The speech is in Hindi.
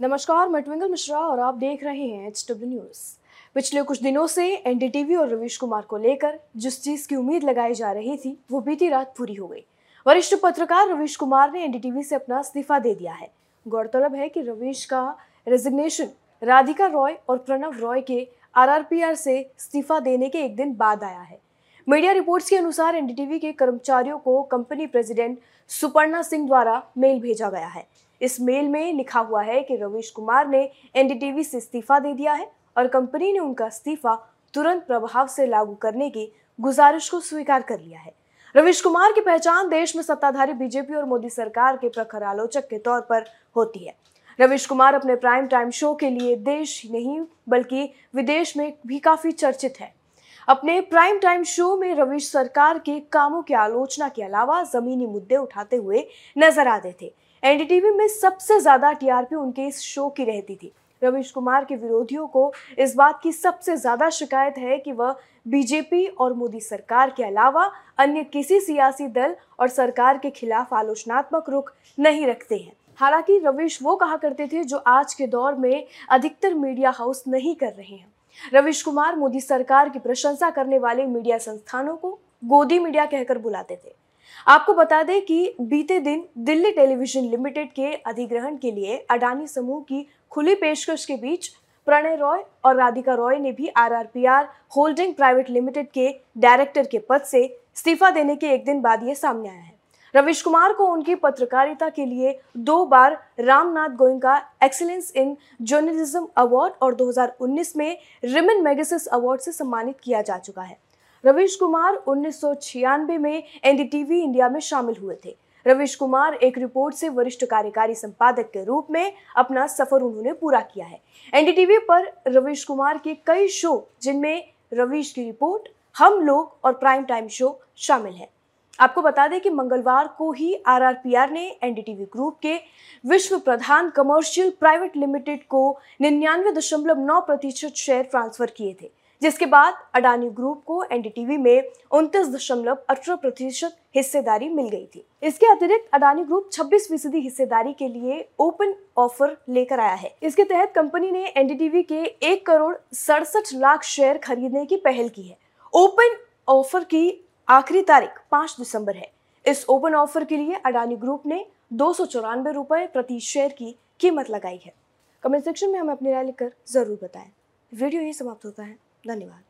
नमस्कार, मैं ट्विंकल मिश्रा और आप देख रहे हैं एच डब्ल्यू न्यूज़ पिछले कुछ दिनों से एनडीटीवी और रवीश कुमार को लेकर जिस चीज़ की उम्मीद लगाई जा रही थी, वो बीती रात पूरी हो गई। वरिष्ठ पत्रकार रवीश कुमार ने एनडीटीवी से अपना इस्तीफा दे दिया है। गौरतलब है कि रवीश का रेजिग्नेशन राधिका रॉय और प्रणव रॉय के आरआरपीआर से इस्तीफा देने के एक दिन बाद आया है। मीडिया रिपोर्ट्स के अनुसार एनडीटीवी के कर्मचारियों को कंपनी प्रेसिडेंट सुपर्णा सिंह द्वारा मेल भेजा गया है। इस मेल में लिखा हुआ है कि रवीश कुमार ने एनडीटीवी से इस्तीफा दे दिया है और कंपनी ने उनका इस्तीफा तुरंत प्रभाव से लागू करने की गुजारिश को स्वीकार कर लिया है। रवीश कुमार की पहचान देश में सत्ताधारी बीजेपी और मोदी सरकार के प्रखर आलोचक के तौर पर होती है। रवीश कुमार अपने प्राइम टाइम शो के लिए देश ही नहीं, बल्कि विदेश में भी काफ़ी चर्चित है। अपने प्राइम टाइम शो में रवीश सरकार के कामों की आलोचना के अलावा जमीनी मुद्दे उठाते हुए नज़र आते थे। एनडीटीवी में सबसे ज़्यादा टीआरपी उनके इस शो की रहती थी। रवीश कुमार के विरोधियों को इस बात की सबसे ज़्यादा शिकायत है कि वह बीजेपी और मोदी सरकार के अलावा अन्य किसी सियासी दल और सरकार के खिलाफ आलोचनात्मक रुख नहीं रखते हैं। हालाँकि रवीश वो कहा करते थे जो आज के दौर में अधिकतर मीडिया हाउस नहीं कर रहे हैं। रवीश कुमार मोदी सरकार की प्रशंसा करने वाले मीडिया संस्थानों को गोदी मीडिया कहकर बुलाते थे। आपको बता दें कि बीते दिन दिल्ली टेलीविज़न लिमिटेड के अधिग्रहण के लिए अडानी समूह की खुली पेशकश के बीच प्रणय रॉय और राधिका रॉय ने भी आरआरपीआर होल्डिंग प्राइवेट लिमिटेड के डायरेक्टर के पद से इस्तीफा देने के एक दिन बाद ये सामने आया है। रवीश कुमार को उनकी पत्रकारिता के लिए दो बार Ramnath Goenka excellence in journalism award और 2019 में रिमन मैगसिस अवार्ड से सम्मानित किया जा चुका है। रवीश कुमार उन्नीस सौ छियानबे में एनडीटीवी इंडिया में शामिल हुए थे। रवीश कुमार एक रिपोर्ट से वरिष्ठ कार्यकारी संपादक के रूप में अपना सफ़र उन्होंने पूरा किया है। एनडीटीवी पर रवीश कुमार के कई शो, जिनमें रवीश की रिपोर्ट, हम लोग और प्राइम टाइम शो शामिल है। आपको बता दें कि मंगलवार को ही आरआरपीआर ने एनडीटीवी ग्रुप के विश्व प्रधान कमर्शियल प्राइवेट लिमिटेड को निन्यानवे दशमलव नौ प्रतिशत शेयर ट्रांसफ़र किए थे, जिसके बाद अडानी ग्रुप को एनडीटीवी में उनतीस दशमलव अठारह प्रतिशत हिस्सेदारी मिल गई थी। इसके अतिरिक्त अडानी ग्रुप 26 फ़ीसदी हिस्सेदारी के लिए ओपन ऑफ़र लेकर आया है। इसके तहत कंपनी ने एनडीटीवी के एक करोड़ सड़सठ लाख शेयर खरीदने की पहल की है। ओपन ऑफ़र की आखिरी तारीख पाँच दिसंबर है। इस ओपन ऑफ़र के लिए अडानी ग्रुप ने दो सौ चौरानवे रुपए प्रति शेयर की कीमत लगाई है। कमेंट सेक्शन में हमें अपनी राय लिखकर ज़रूर बताएँ। वीडियो यही समाप्त होता है। धन्यवाद।